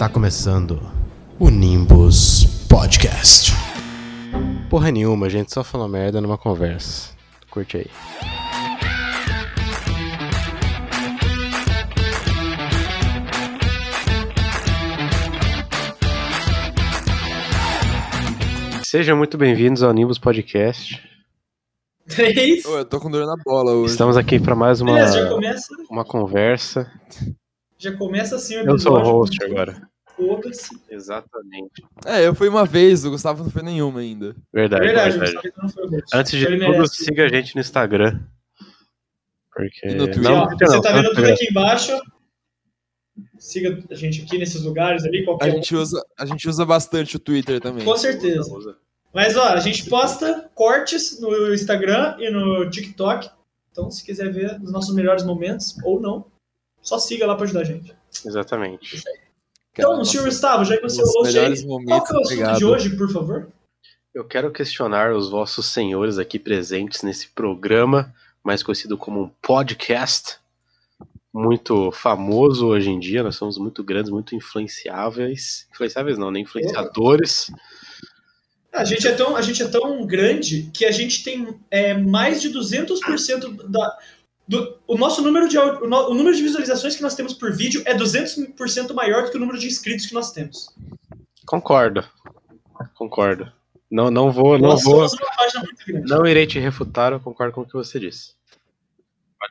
Está começando o Nimbus Podcast. Porra nenhuma, a gente só falou merda numa conversa. Curte aí. Sejam muito bem-vindos ao Nimbus Podcast. Três. Ô, eu tô com dor na bola hoje. Estamos aqui para mais uma, Beleza, uma conversa. Já começa assim o Eu sou o episódio. host agora. Foda-se. Exatamente. É, eu fui uma vez, o Gustavo não foi nenhuma ainda. Verdade, É verdade, verdade. o Gustavo não foi o host. Antes de tudo, merece. siga a gente no Instagram. Porque. E no Twitter. Não, Twitter você não, tá vendo tudo Instagram. aqui embaixo. Siga a gente aqui nesses lugares ali, A qualquer gente usa, a gente usa bastante o Twitter também. Com certeza. Mas ó, a gente posta cortes no Instagram e no TikTok. Então, se quiser ver os nossos melhores momentos, ou não, só siga lá pra ajudar a gente. Exatamente. Então, Cara, senhor Gustavo, já que você aí, qual que é o assunto obrigado. de hoje, por favor? Eu quero questionar os vossos senhores aqui presentes nesse programa, mais conhecido como um podcast, muito famoso hoje em dia. Nós somos muito grandes, muito influenciáveis. Influenciáveis não, nem influenciadores. A gente é tão, a gente é tão grande que a gente tem é, mais de 200% da. Do, o nosso número de o, no- o número de visualizações que nós temos por vídeo é 200% maior do que o número de inscritos que nós temos. Concordo. Concordo. Não, não vou, não nós vou, somos uma página muito grande. não irei te refutar, eu concordo com o que você disse.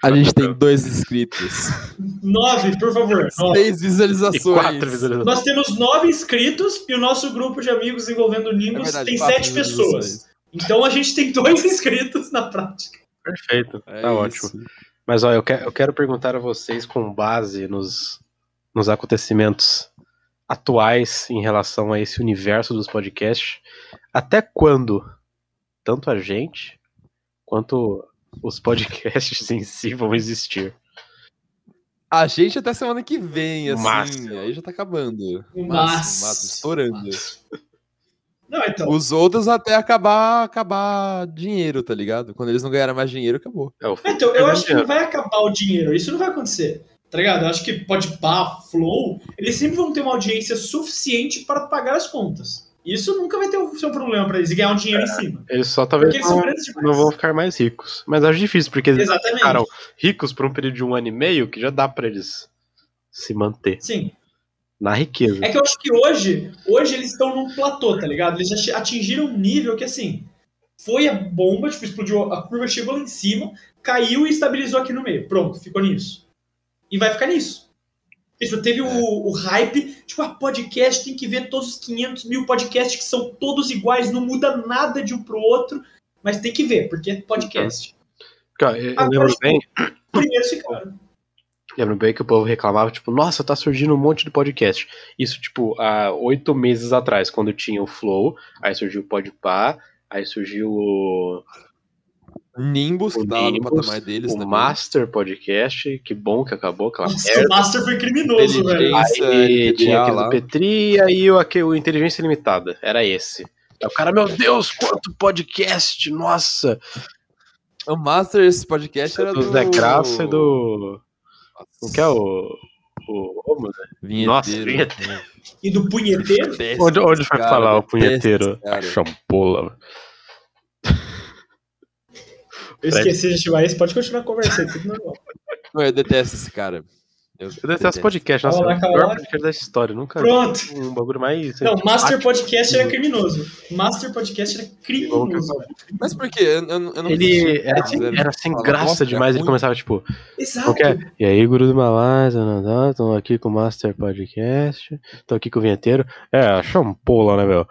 A gente tem dois inscritos. Nove, por favor. nove. Seis e visualizações. quatro visualizações. Nós temos nove inscritos e o nosso grupo de amigos envolvendo o É Nimbus verdade, tem sete pessoas. Então a gente tem dois inscritos na prática. Perfeito, É tá isso. Mas ó, eu quero, eu quero perguntar a vocês com base nos, nos acontecimentos atuais em relação a esse universo dos podcasts. Até quando tanto a gente quanto os podcasts em si vão existir? A gente até semana que vem, assim. Máximo. Aí já tá acabando. Máximo, máximo. máximo, estourando. Não, então. Os outros até acabar, acabar dinheiro, tá ligado? Quando eles não ganharem mais dinheiro, acabou. É o Então, eu acho que não vai acabar o dinheiro. Isso não vai acontecer. Tá ligado? Eu acho que pode pá, flow, eles sempre vão ter uma audiência suficiente para pagar as contas. Isso nunca vai ter ser um problema para eles e ganhar um dinheiro em cima. Eles só talvez eles são não, não vão ficar mais ricos. Mas acho difícil, porque eles Exatamente. ficaram ricos por um período de um ano e meio que já dá pra eles se manter Sim. Na riqueza. É que eu acho que hoje, hoje eles estão num platô, tá ligado? Eles já atingiram um nível que assim, foi a bomba, tipo, explodiu, a curva chegou lá em cima, caiu e estabilizou aqui no meio. Pronto, ficou nisso. E vai ficar nisso. Tipo, teve o, o hype, tipo, a podcast tem que ver todos os 500 mil podcasts que são todos iguais, não muda nada de um pro outro, mas tem que ver, porque é podcast. Ó, eu, eu lembro tipo, bem, Primeiros ficaram. Lembro bem que o povo reclamava, tipo, nossa, tá surgindo um monte de podcast. Isso, tipo, há oito meses atrás, quando tinha o Flow, aí surgiu o Podpah, aí surgiu o, Nimbus, que O tá lá no Nimbus, patamar deles o também. Master Podcast, que bom que acabou aquela Nossa, merda. o Master foi criminoso, velho. Aí tinha aquele do Petri e aí o, aquele, o Inteligência Limitada. Era esse. O cara, meu Deus, quanto podcast! Nossa! O Master, esse podcast era do do... Zé Graça e do. Como que é o. o mano, Vinheteiro. Nossa, vinheteiro. E do punheteiro, Onde, onde cara, falar o punheteiro? A champola. eu esqueci de ativar esse, pode continuar conversando, tudo normal. Não, eu detesto esse cara. Eu, Eu detesto podcast, nossa, Calma é o calma pior lá. podcast da história. Nunca Pronto. vi um bagulho mais. Não, Master. Podcast era criminoso. Master Podcast era criminoso. Mas por quê? Eu, eu, eu não Ele era, assisti. era sem Fala, graça nossa, demais. Ele começava tipo. Exato. Qual que é? E aí, guru do Malásia, estão aqui com o Master Podcast, tô aqui com o vinheteiro. É, a champola, né, meu?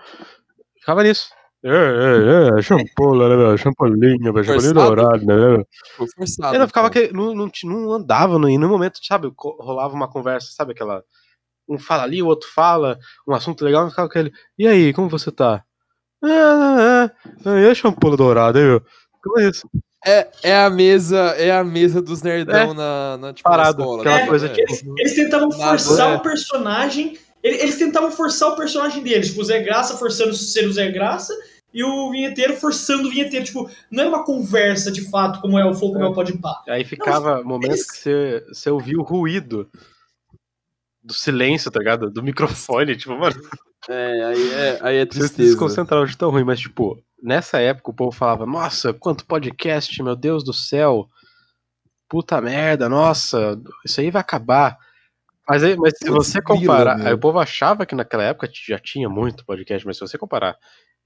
Ficava nisso. É, é, é, champola, né, meu? Champolinha, meu, champolinho Forçado. dourado, né? Foi forçado. Eu não ficava que não, não, não andava no, e no momento, sabe, rolava uma conversa, sabe aquela. Um fala ali, o outro fala, um assunto legal, e ficava aquele. E aí, como você tá? Ah, ah, ah, e a champola dourada, hein, meu? Como é isso? É, é a mesa, é a mesa dos nerdão É. na, na, tipo, Parado, na escola. aquela né? coisa, É. tipo, Eles, eles tentavam forçar é. o personagem. Ele- Eles tentavam forçar o personagem deles. Tipo, o Zé Graça forçando ser o Zé Graça e o vinheteiro forçando o vinheteiro. Tipo, não era uma conversa de fato, como é o Flow, como é o Podpah. Aí ficava momentos eles- que você, você ouvia o ruído do silêncio, tá ligado? Do microfone, tipo, mano. É, aí é, aí é Vocês se tristeza. desconcentraram de tão ruim, mas, tipo, nessa época o povo falava, nossa, quanto podcast, meu Deus do céu. Puta merda, nossa, isso aí vai acabar. Mas, aí, mas se você comparar, aí o povo achava que naquela época já tinha muito podcast, mas se você comparar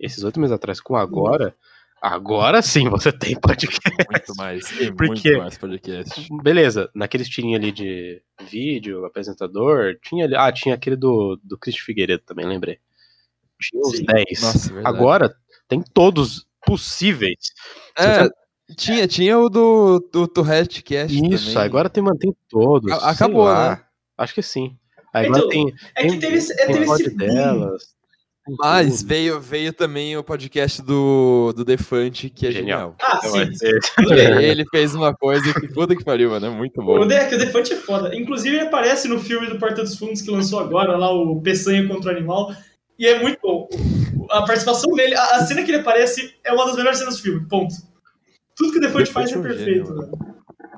esses oito meses atrás com agora, agora sim você tem podcast. Muito mais. Tem Porque- muito mais podcast. Beleza, naqueles tirinhos ali de vídeo, apresentador, tinha ali, ah, tinha aquele do, do Cristo Figueiredo também, lembrei. Tinha uns Sim. 10. Nossa, é verdade. Agora tem todos possíveis. É, tinha, tinha o do, do Tourette Cast Isso, também. agora tem mantém todos. A- acabou, lá. né? Acho que sim. Aí Então, tem, É que teve, esse- é, tem teve esse delas. Mas tudo. veio, veio também o podcast do, do Defante, que é Genial. genial. Ah, Então, sim. bem. Ele fez uma coisa que puta que pariu, mano. É muito O bom. Deck, o Defante é foda. Inclusive, ele aparece no filme do Porta dos Fundos que lançou agora, lá o Peçanha contra o Animal. E é muito bom. A participação dele, a, a cena que ele aparece é uma das melhores cenas do filme. Ponto. Tudo que o Defante faz Defante é é um perfeito. gênio, velho.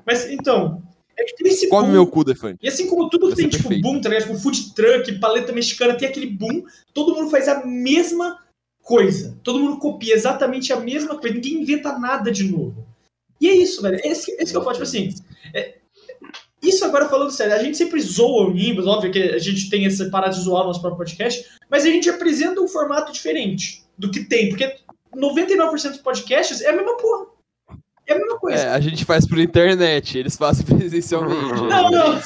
Mas então, é que tem esse Come boom. meu cu, Defante. E assim como tudo que tem, tipo, perfeito. boom, tá ligado? Tipo, food truck, paleta mexicana, tem aquele boom, todo mundo faz a mesma coisa. Todo mundo copia exatamente a mesma coisa. Ninguém inventa nada de novo. E é isso, velho. Esse, esse que eu falo, tipo assim. é- isso agora falando sério, a gente sempre zoa o Nimbus, óbvio que a gente tem essa parada de zoar o nosso próprio podcast, mas a gente apresenta um formato diferente do que tem, porque 99% dos podcasts é a mesma porra. É a mesma coisa. É, a gente faz por internet, eles fazem presencialmente. Não, não. É.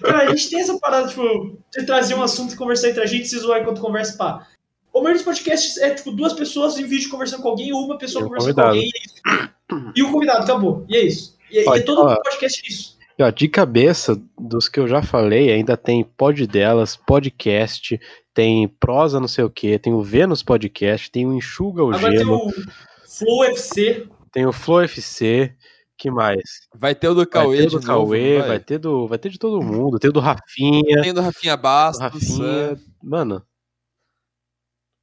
Cara, a gente tem essa parada, tipo, de trazer um assunto e conversar entre a gente, se zoar enquanto conversa, pá. O maioria dos podcasts é, tipo, duas pessoas em vídeo conversando com alguém ou uma pessoa E conversando com alguém. E, é e o convidado, acabou. E é isso. E, e Pode é todo falar. podcast é isso. E, ó, de cabeça, dos que eu já falei, ainda tem pod delas, podcast, tem prosa não sei o que, tem o Vênus Podcast, tem o Enxuga o Agora tem Gelo, o Flow FC. Tem o Flow FC, que mais? Vai ter o do Vai Cauê ter de do novo, Cauê, não vai? ter do, vai ter de todo mundo, tem o do Rafinha, Tem o do Rafinha do Bastos. Rafinha, mano.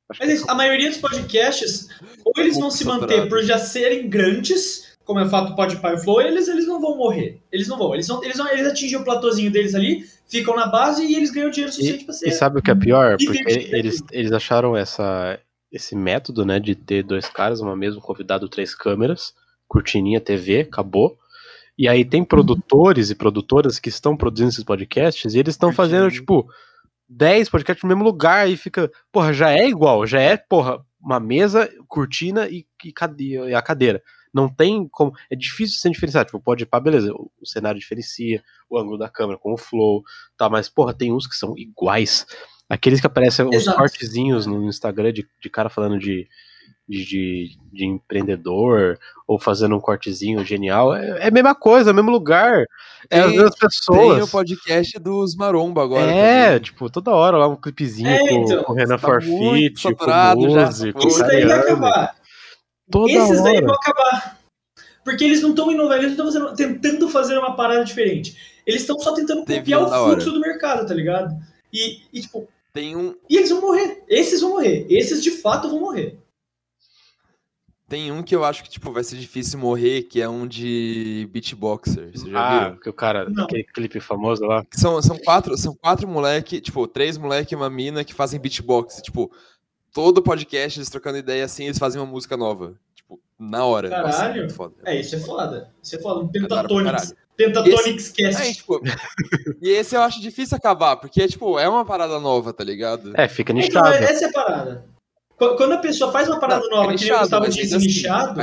Mas é que isso, a maioria dos podcasts, ou eles vão se manter por já serem grandes, como é o fato do Podpah e o Flow, eles, eles não vão morrer. Eles não vão. Eles, vão, eles, vão, eles atingem o platôzinho deles ali, ficam na base e eles ganham dinheiro suficiente pra ser. E sabe o que é pior? Porque eles, eles acharam essa, esse método, né, de ter dois caras, uma mesmo convidado, três câmeras, cortininha, TV, acabou. E aí tem produtores e produtoras que estão produzindo esses podcasts e eles estão fazendo, tipo, 10 podcasts no mesmo lugar e fica, porra, já é igual, já é, porra, uma mesa, cortina e, e e a cadeira. Não tem como. É difícil se diferenciar. Tipo, pode pá, beleza, o, o cenário diferencia, o ângulo da câmera com o flow, tá, mas, porra, tem uns que são iguais. Aqueles que aparecem uns Exato. cortezinhos no Instagram de, de cara falando de, de, de, de empreendedor ou fazendo um cortezinho genial. É, é a mesma coisa, é o mesmo lugar. É as Tem- mesmas Tem pessoas. o podcast dos Maromba agora. É, também. tipo, toda hora lá um clipezinho É, com, então, com o Renan tá com já, essa com Isso daí vai acabar. Toda Esses daí hora. vão acabar. Porque eles não estão inovando, eles não estão tentando fazer uma parada diferente. Eles estão só tentando copiar o fluxo do mercado, tá ligado? E, e, tipo, Tem um, e eles vão morrer. Esses vão morrer. Esses de fato vão morrer. tem um que eu acho que tipo, vai ser difícil morrer, que é um de beatboxer. Vocês já Ah, viram? que o cara, Não. aquele clipe famoso lá. São, são, quatro, são quatro moleque, tipo, três moleque e uma mina que fazem beatbox. Tipo, todo podcast eles trocando ideia assim, eles fazem uma música nova. Tipo, na hora. Nossa, Caralho. muito foda. É, isso é foda. Isso é foda. Um É caralho. Pentatonics É, tipo, e esse eu acho difícil acabar, porque, tipo, é uma parada nova, tá ligado? É, fica Então, nichado. essa é a parada. Qu- Quando a pessoa faz uma parada Não, nova, é que nem o Gustavo disse, assim, nichado,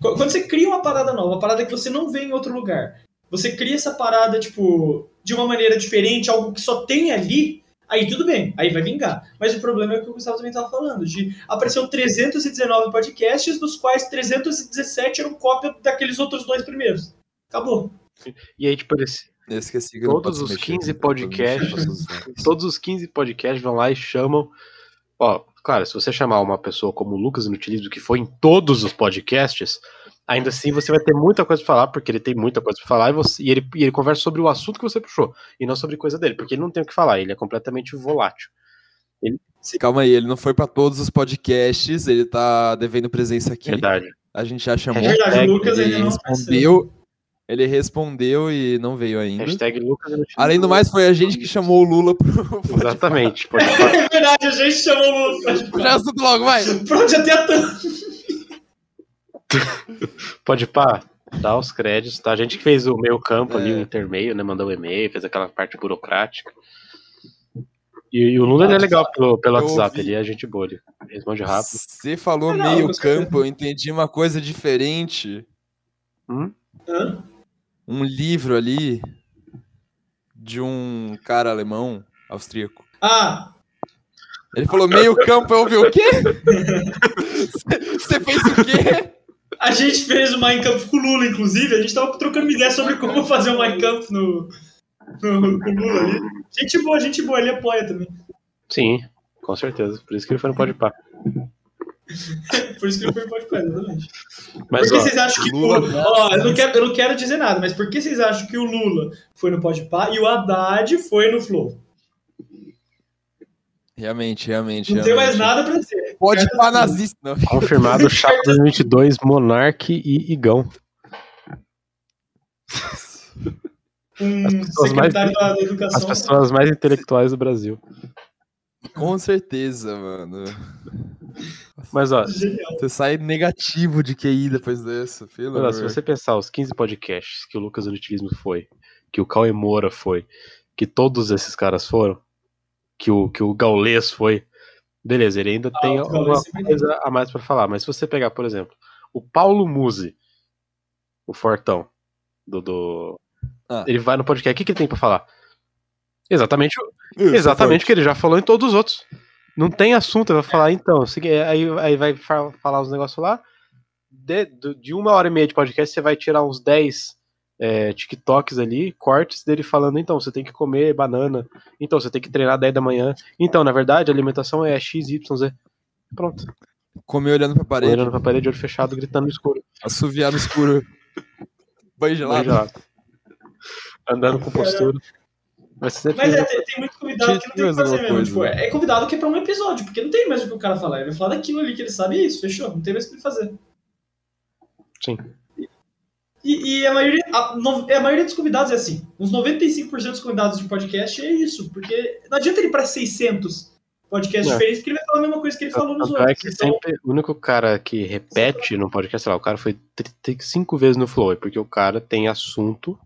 Quando você cria uma parada nova, uma parada que você não vê em outro lugar, você cria essa parada, tipo, de uma maneira diferente, algo que só tem ali, aí tudo bem, aí vai vingar. Mas o problema é o que o Gustavo também estava falando, de apareceu 319 podcasts, dos quais 317 eram cópia daqueles outros dois primeiros. Acabou. E aí, tipo, eles, Todos os mexer, 15 né? Todo mundo podcasts, todos os 15 podcasts vão lá e chamam. Ó, claro, se você chamar uma pessoa como o Lucas Inutilismo, que foi em todos os podcasts, ainda assim você vai ter muita coisa pra falar, porque ele tem muita coisa pra falar, e, você, e ele, e ele conversa sobre o assunto que você puxou, e não sobre coisa dele, porque ele não tem o que falar, ele é completamente volátil. Calma aí, ele não foi pra todos os podcasts, ele tá devendo presença aqui. Verdade. A gente já chamou. É verdade, o Lucas ele não respondeu. Ele respondeu e não veio ainda. Hashtag Lucas. Além do mais, foi a gente que chamou o Lula pro. Exatamente. Pode É verdade, a gente chamou o Lula. Já assunto logo, vai! Pronto, já tem a. Pode pá, dá os créditos, tá? A gente que fez o meio campo ali, É. o intermeio, né? Mandou o e-mail, fez aquela parte burocrática. E, e o Lula ele é legal pelo, pelo WhatsApp, ouvi. ele é gente boa, ele responde rápido. Você falou Não, meio certeza. campo, eu entendi uma coisa diferente. Hum? Hã? Um livro ali de um cara alemão, austríaco. Ah, Ele falou meio campo, eu ouvi o quê? Você fez o quê? a gente fez o Minecraft com o Lula, inclusive. A gente tava trocando ideia sobre como fazer o Minecraft no, no, com o Lula ali. Gente boa, gente boa, ele apoia também. Sim, com certeza. Por isso que ele foi no Pode Pá. Por isso que ele foi pode fazer, exatamente. Mas, por que ó, vocês acham que o Lula- Lula. Ó, eu não, quero, eu não quero dizer nada, mas por que vocês acham que o Lula foi no Podpah e o Haddad foi no Flow? Realmente, realmente. Não tem mais realmente. nada pra dizer. Pode pá nazista. Não. confirmado Chapo 2022, Monark e Igão. Um As pessoas mais- da, da As Educação. pessoas mais intelectuais do Brasil. Com certeza, mano. Mas, ó, Genial. Você sai negativo de QI depois dessa, Olha, se você pensar os 15 podcasts que o Lucas Unitilismo foi, que o Cauê Moura foi, que todos esses caras foram, que o, que o Gaulês foi, beleza, ele ainda tem o Gaules alguma coisa a mais pra falar. Mas se você pegar, por exemplo, o Paulo Musi, o Fortão, do. do- Ah. Ele vai no podcast, o que, que ele tem pra falar? Exatamente, Isso, exatamente o que ele já falou em todos os outros. Não tem assunto, vai falar, então, aí, aí vai fa- falar os negócios lá. De, de uma hora e meia de podcast, você vai tirar uns 10 é, TikToks ali, cortes dele falando, então, você tem que comer banana, então, você tem que treinar 10 da manhã. Então, na verdade, a alimentação é XYZ. Pronto. Comer olhando pra parede, Olhando pra parede, olho fechado, gritando no escuro. assoviar no escuro. Banho gelado. gelado. Andando com postura. Mas Mas é, tem, tem muito convidado que não tem o que fazer mesmo. coisa. Tipo, é convidado que é pra um episódio, porque não tem mais o que o cara falar. Ele vai falar daquilo ali que ele sabe e é isso, fechou. Não tem mais o que ele fazer. Sim. E, e a, maioria, a, a maioria dos convidados é assim. Uns 95% dos convidados de podcast é isso. Porque não adianta ele ir pra 600 podcasts Não. diferentes, porque ele vai falar a mesma coisa que ele falou nos é outros. que Então, sempre o único cara que repete no podcast, sei lá, o cara foi 35 vezes no Flow, é porque o cara tem assunto.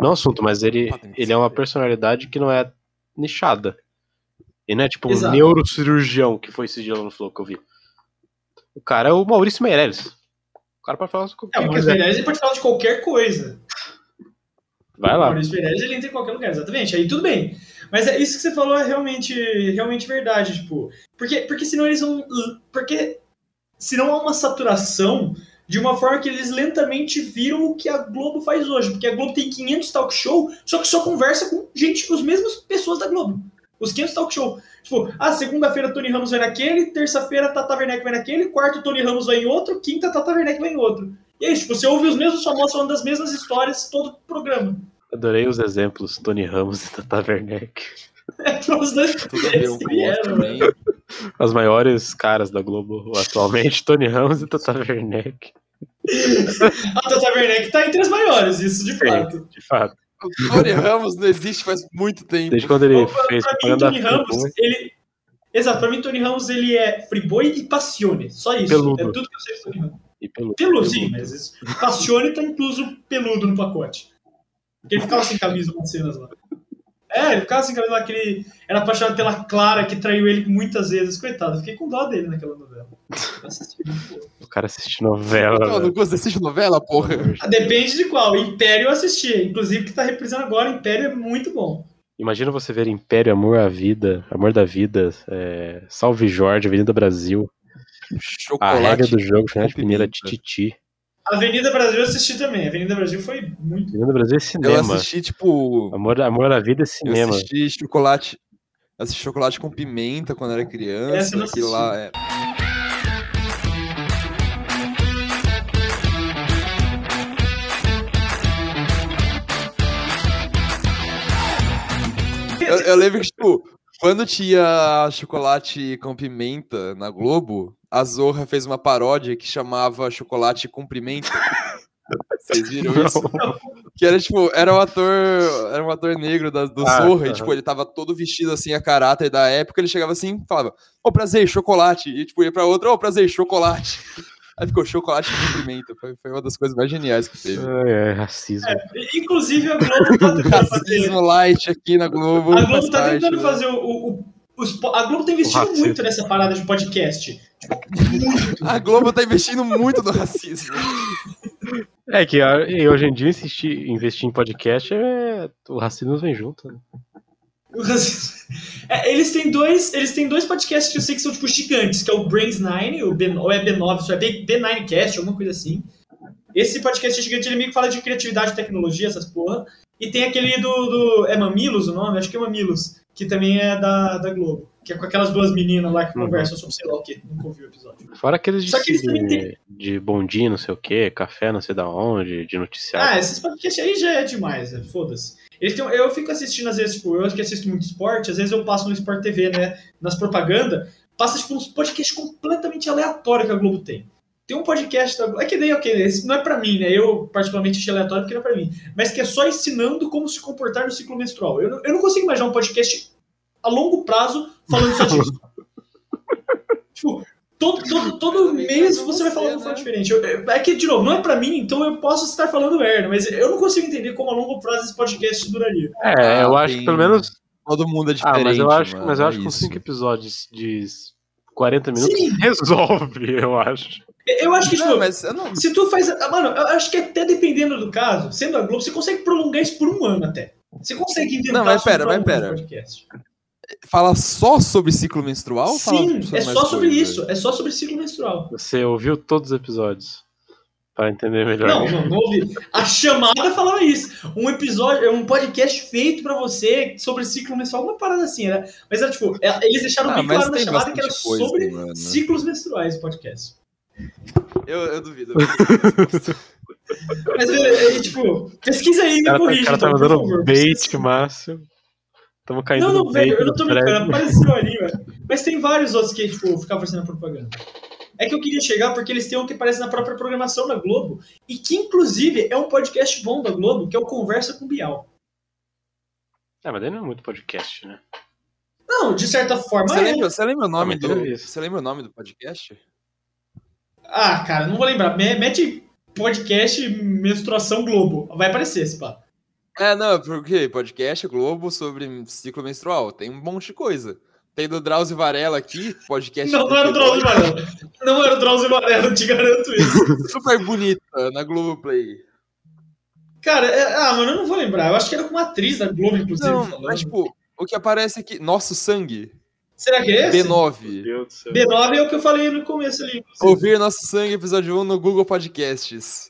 Não assunto, mas ele, Ah, ele é uma personalidade que não é nichada. Ele não é tipo um Exato. neurocirurgião que foi esse dia lá no Flow que eu vi. O cara é o Maurício Meirelles. O cara pode falar o que é, o Maurício quiser. Meirelles ele pode falar de qualquer coisa. Vai O lá. Maurício Meirelles ele entra em qualquer lugar, exatamente. Aí tudo bem. Mas é isso que você falou é realmente, realmente verdade, tipo. Porque, porque senão eles vão. Porque senão há uma saturação de uma forma que eles lentamente viram o que a Globo faz hoje. Porque a Globo tem 500 talk show, só que só conversa com gente, as mesmas pessoas da Globo. Os 500 talk show. Tipo, ah, segunda-feira Tony Ramos vai naquele, terça-feira Tata Werneck vai naquele, quarto Tony Ramos vai em outro, quinta Tata Werneck vai em outro. E é isso, tipo, você ouve os mesmos famosos falando das mesmas histórias todo o programa. Adorei os exemplos, Tony Ramos e Tata Werneck. É, os dois Tudo a ver um com o outro também. As maiores caras da Globo atualmente, Tony Ramos e Tata Werneck. A Tata Werneck tá entre as maiores, isso de Sim. fato. De fato. O Tony Ramos não existe faz muito tempo. Desde quando ele Pra, fez pra mim, Tony Ramos, ele. Exato, pra mim, Tony Ramos ele é friboi e passione. Só isso. Peludo. É tudo que eu sei de Tony Ramos. e pelo Peludo, sim, mas isso. Passione tá incluso peludo no pacote. Porque ele ficava sem camisa nas cenas lá. É, ele ficava sem camisa lá, que ele era apaixonado pela Clara, que traiu ele muitas vezes. Coitado, eu fiquei com dó dele naquela novela. Eu assisti, pô. O cara assiste novela. Não, não gosto assiste novela, porra. Ah, Depende de qual. Império eu assisti. Inclusive, que tá reprisando agora, Império é muito bom. Imagina você ver Império, Amor à Vida, Amor da Vida, é, Salve Jorge, Avenida Brasil, a Chocolate. regra do jogo, final de pimenta. Tititi. Avenida Brasil eu assisti também. Avenida Brasil foi muito. Avenida Brasil é Eu cinema. assisti, tipo. Amor, Amor à Vida é Eu cinema. assisti chocolate. Assisti chocolate com pimenta quando era Essa eu criança. não lá é. Eu, eu lembro que, tipo, quando tinha chocolate com pimenta na Globo, a Zorra fez uma paródia que chamava Chocolate com Pimenta. Vocês viram Não. isso? Que era tipo, era um ator, era um ator negro da- do Ah, Zorra, e tipo, ele tava todo vestido assim a caráter da época, ele chegava assim e falava, ô prazer, chocolate. E tipo, ia pra outra, ô prazer, chocolate. Aí ficou chocolate com pimenta. Foi, foi uma das coisas mais geniais que teve. Ai, é, racismo. Inclusive, a Globo tá tentando fazer. Racismo light aqui na Globo. A Globo tá parte, tentando né? fazer o. o- o- a Globo tá investindo muito nessa parada de podcast. A Globo tá investindo muito no racismo. É que a- e hoje em dia insistir, investir em podcast é. O racismo vem junto. né? O racismo- É, eles têm dois. Eles têm dois podcasts que eu sei que são tipo gigantes, que é o Brains 9, o B, ou é B9, isso é B, B9Cast, alguma coisa assim. Esse podcast gigante ele meio que fala de criatividade e tecnologia, essas porra. E tem aquele do, do. É Mamilos o nome? Acho que é Mamilos, que também é da, da Globo. Que é com aquelas duas meninas lá que Uhum. conversam sobre sei lá o que. Nunca ouvi o episódio. Fora aqueles de, Só que eles também de, de bondinho, não sei o que, café, não sei da onde, de noticiário. Ah, esses podcasts aí já é demais, né? Foda-se. Eles têm- eu fico assistindo, às vezes, tipo, eu que assisto muito esporte, às vezes eu passo no Sport TV, né? Nas propagandas, passa, tipo, uns podcasts completamente aleatórios que a Globo tem. Tem um podcast da Globo. É que daí, ok, esse não é pra mim, né? Eu, particularmente, achei aleatório porque não é pra mim. Mas que é só ensinando como se comportar no ciclo menstrual. Eu, eu não consigo imaginar um podcast a longo prazo falando só disso. tipo, todo, todo, todo mês você vai falar de uma forma diferente. Eu- é que, de novo, não é pra mim, então eu posso estar falando merda, mas eu não consigo entender como a longo prazo esse podcast duraria. É, eu Ah, acho tem- que pelo menos. Todo mundo é Ah, diferente. mas eu acho, mano, mas eu é acho que com cinco episódios de 40 minutos Sim. resolve, eu acho. Eu acho que, tipo, Não, mas eu não. se tu faz. ah, Mano, eu acho que até dependendo do caso, sendo a Globo, você consegue prolongar isso por um ano até. Você consegue inventar Não, mas pera, mas pera. podcast. Fala só sobre ciclo menstrual? Sim, sobre é só sobre coisa? isso. É só sobre ciclo menstrual. Você ouviu todos os episódios para entender melhor. Não, não, não ouvi. A chamada falava isso. Um episódio, um podcast feito pra você sobre ciclo menstrual, uma parada assim, né? Mas era tipo, é- eles deixaram Ah, bem claro na chamada que era coisa, sobre mano. ciclos menstruais o podcast. Eu, eu duvido. Mas, é, é, tipo, pesquisa aí e O me cara, corrija, o cara tá então, por mandando favor. bait, Pesquisa. Márcio. Tamo caindo Não, não, velho, eu não tô brincando, apareceu ali, velho. Mas tem vários outros que, tipo, ficavam fazendo propaganda. É que eu queria chegar porque eles têm um que aparece na própria programação da Globo e que, inclusive, é um podcast bom da Globo, que é o Conversa com Bial. Ah, mas daí não é muito podcast, né? Não, de certa forma Você é. lembra, você lembra o nome Ah, do. Você lembra o nome do podcast? Ah, cara, não vou lembrar. Me- Mete podcast menstruação Globo. Vai aparecer esse pá. É, não, porque podcast Globo sobre ciclo menstrual. Tem um monte de coisa. Tem do Drauzio Varela aqui, podcast. Não, não era o Drauzio Varela. Não era o Drauzio Varela, eu te garanto isso. Super bonita na Globoplay. Cara, é- ah, mano, eu não vou lembrar. Eu acho que era com uma atriz da Globo, inclusive. Não, falando. mas tipo, o que aparece aqui. Nosso Sangue. Será que é esse? Meu B9. Deus do céu. B9 é o que eu falei no começo ali. inclusive. Ouvir Nosso Sangue, episódio 1 no Google Podcasts.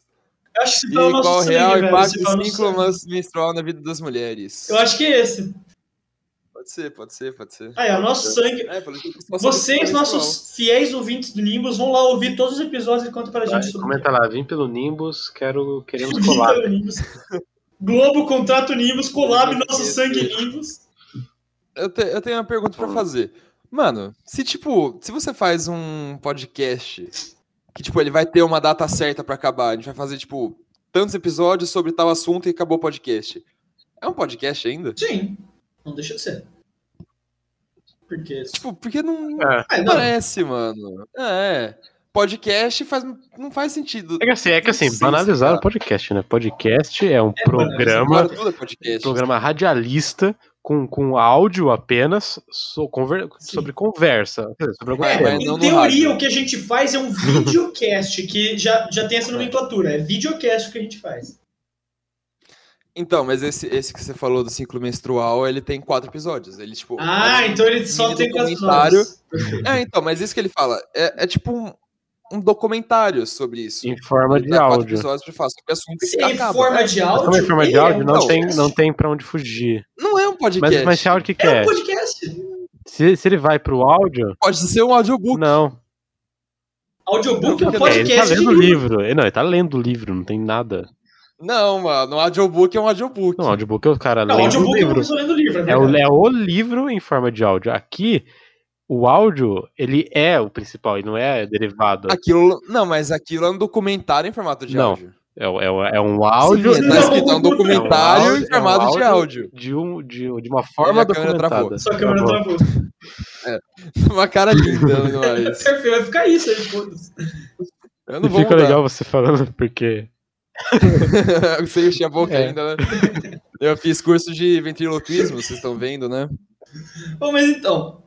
Eu acho que se E fala o nosso qual o sangue, real velho, impacto nosso ciclo menstrual na vida das mulheres? Eu acho que é esse. Pode ser, pode ser, pode ser. Aí, ó, nosso sangue. É, Vocês, nossos fiéis ouvintes do Nimbus, vão lá ouvir todos os episódios e conta pra Vai, gente sobre comenta lá, vim pelo Nimbus, quero, queremos Vim colar. pelo Nimbus. Globo, contrato Nimbus, collab, nosso sangue Nimbus. Eu, te- eu tenho uma pergunta pra fazer. Mano, se tipo, se você faz um podcast que tipo, ele vai ter uma data certa pra acabar, a gente vai fazer tipo tantos episódios sobre tal assunto e acabou o podcast. É um podcast ainda? Sim, não deixa de ser. Porque. Tipo, porque não É. Ah, não, parece, mano. É. Podcast faz, não faz sentido. É que assim, é que assim, banalizaram o podcast, né? Podcast é um programa, Agora tudo é podcast. programa radialista com, com áudio apenas so- conver- Sim. sobre conversa. dizer, Sobre É, em teoria, rádio. o que a gente faz é um videocast, que já, já tem essa nomenclatura. É videocast que a gente faz. Então, mas esse, esse que você falou do ciclo menstrual, ele tem quatro episódios. Ele, tipo, Ah, um então ele só tem quatro episódios. É, então, mas isso que ele fala é, é tipo um, um documentário sobre isso. Em forma de áudio. episódios falar sobre o assunto Se é em acaba. forma É, de áudio. Como é forma de é áudio, um não tem, podcast. não tem pra onde fugir. Não é um podcast. Mas, mas áudio que É um quer? podcast. Se, se ele vai pro áudio, Pode ser um audiobook. não. Audiobook é um Não, É, ele tá podcast de lendo o livro. livro. Ele- Não, ele tá lendo o livro, não tem nada. Não, mano. Um audiobook é um audiobook. Não, audiobook é o cara Não, lendo o audiobook é livro. lendo livro. É É o, é o livro em forma de áudio. Aqui, o áudio, ele é o principal, ele não é derivado. Aquilo, não, mas aquilo é um documentário em formato de Não. áudio. É, é, é um áudio. Sim, tá escrito, é um documentário é um informado é um de áudio. De, um, de, de uma forma a câmera documentada. travou. Sua câmera Travou. travou. Uma cara linda, não é isso? Vai ficar isso aí, foda-se. Eu E não vou fica mudar. legal você falando, porque. Você enchia a boca É. ainda, né? Eu fiz curso de ventriloquismo, vocês estão vendo, né? Bom, mas então,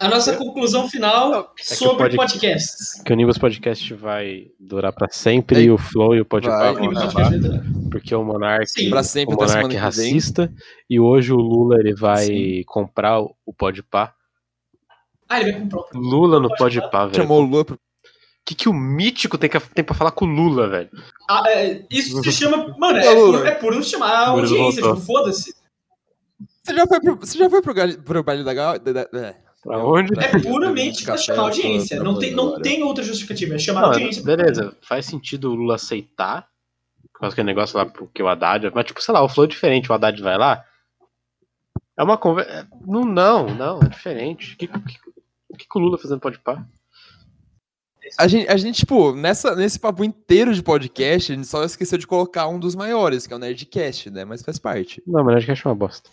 a nossa conclusão final que sobre o pod- podcasts. que o Nimbus Podcast vai durar pra sempre É, e o Flow e o Podpah vão acabar. podcast? Porque o Monark, Sim. Pra sempre o Monark é que racista e hoje o Lula ele vai Sim. comprar o Podpah. Ah, ele vai comprar o Lula no Podpah. Velho. Chamou o Lua pro... O que, que o mítico tem, que, tem pra falar com o Lula, velho? Ah, é, isso se chama. Mano, é, Lula. é puro chamar a audiência, tipo, foda-se. Você já foi pro, você já foi pro, pro baile da Gal... da- da- é. Pra onde? Pra- É puramente pra chamar audiência. Não tem, não tem outra justificativa. É chamar a Não, audiência. beleza, faz sentido o Lula aceitar, por causa daquele negócio lá, porque o Haddad. Mas, tipo, sei lá, o Flow é diferente, o Haddad vai lá. É uma conversa. Não, não, não, é diferente. O que, que, o que, que o Lula fazendo pode pá? A gente, a gente, tipo, nessa, nesse papo inteiro de podcast, a gente só esqueceu de colocar um dos maiores, que é o Nerdcast, né? Mas faz parte. Não, mas acho que é uma bosta.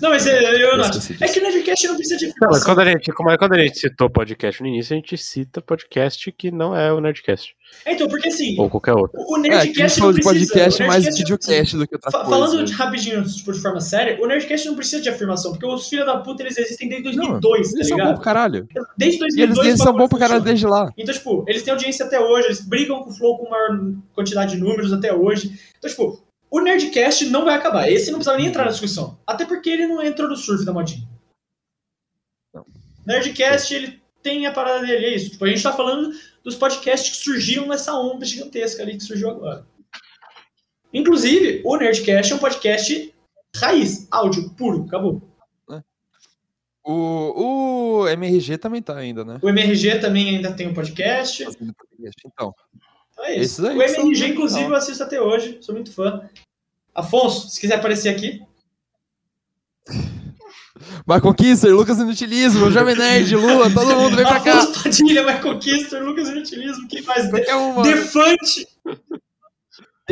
Não, mas é, eu não esqueci acho. É que o Nerdcast não precisa de Não, mas informação. quando a gente, como é- quando a gente citou podcast no início, a gente cita podcast que não é o Nerdcast. É, então, porque assim, Ou qualquer outro. o É, Nerdcast falou não precisa. podcast o mais videocast do que outra Fa- coisa. Falando de rapidinho, tipo, de forma séria, o Nerdcast não precisa de afirmação, porque os filhos da puta eles existem desde Não, 2002, tá eles são bons ligado? pra caralho. Desde E eles, 2002 eles o são bons pra caralho desde lá. Então, tipo, eles têm audiência até hoje, eles brigam com o Flow com maior quantidade de números até hoje. Então, tipo, o Nerdcast não vai acabar. Esse não precisava nem entrar na discussão. Até porque ele não entrou no surf da modinha. Nerdcast, ele tem a parada dele, é isso. Tipo, a gente tá falando dos podcasts que surgiram nessa onda gigantesca ali que surgiu agora. Inclusive, o Nerdcast é um podcast raiz, áudio puro, acabou. O, o MRG também tá ainda, né? O MRG também ainda tem um podcast. Podcast. Então, Então é isso. Esses aí o legal. inclusive, eu assisto até hoje, sou muito fã. Afonso, se quiser aparecer aqui. Michael Kisser, Lucas Inutilismo, Jovem Nerd, Lula, todo mundo vem pra cá. Afonso Padilha, Michael Kister, Lucas Inutilismo, quem mais? Qualquer um, mano. Defante,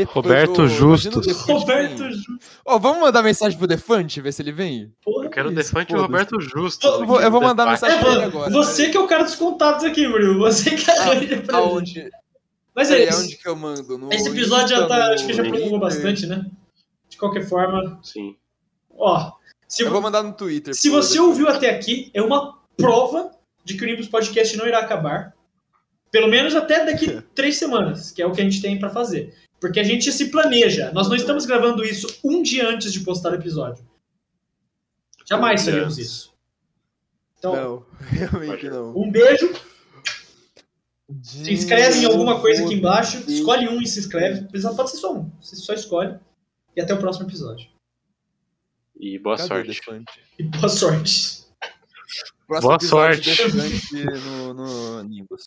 Roberto Justo. o Roberto vem. Ju. Ó, vamos mandar mensagem pro Defante, ver se ele vem? Porra. Eu quero o Defante e o. Roberto Justo. Eu vou- eu vou mandar mensagem É, pra ele agora. você que é o cara dos contatos aqui, Murilo. Você que arranja pra gente. Aonde? Mas é É, isso. onde que eu mando? No Esse episódio já tá, acho que já prolongou bastante, né? De qualquer forma, Sim. ó. Se, Eu vou mandar no Twitter. se você ouviu até aqui, é uma prova de que o Nimbus Podcast não irá acabar. Pelo menos até daqui três semanas, que é o que a gente tem pra fazer. Porque a gente se planeja. Nós não estamos gravando isso um dia antes de postar o episódio. Jamais faríamos isso. Então, Não, realmente não. um beijo. Se inscreve em alguma coisa aqui embaixo. Escolhe um e se inscreve. Pode ser só um. Você só escolhe. E até o próximo episódio. E boa Cadê sorte. Defante? E boa sorte. Próximo Boa sorte. No, no Nimbus.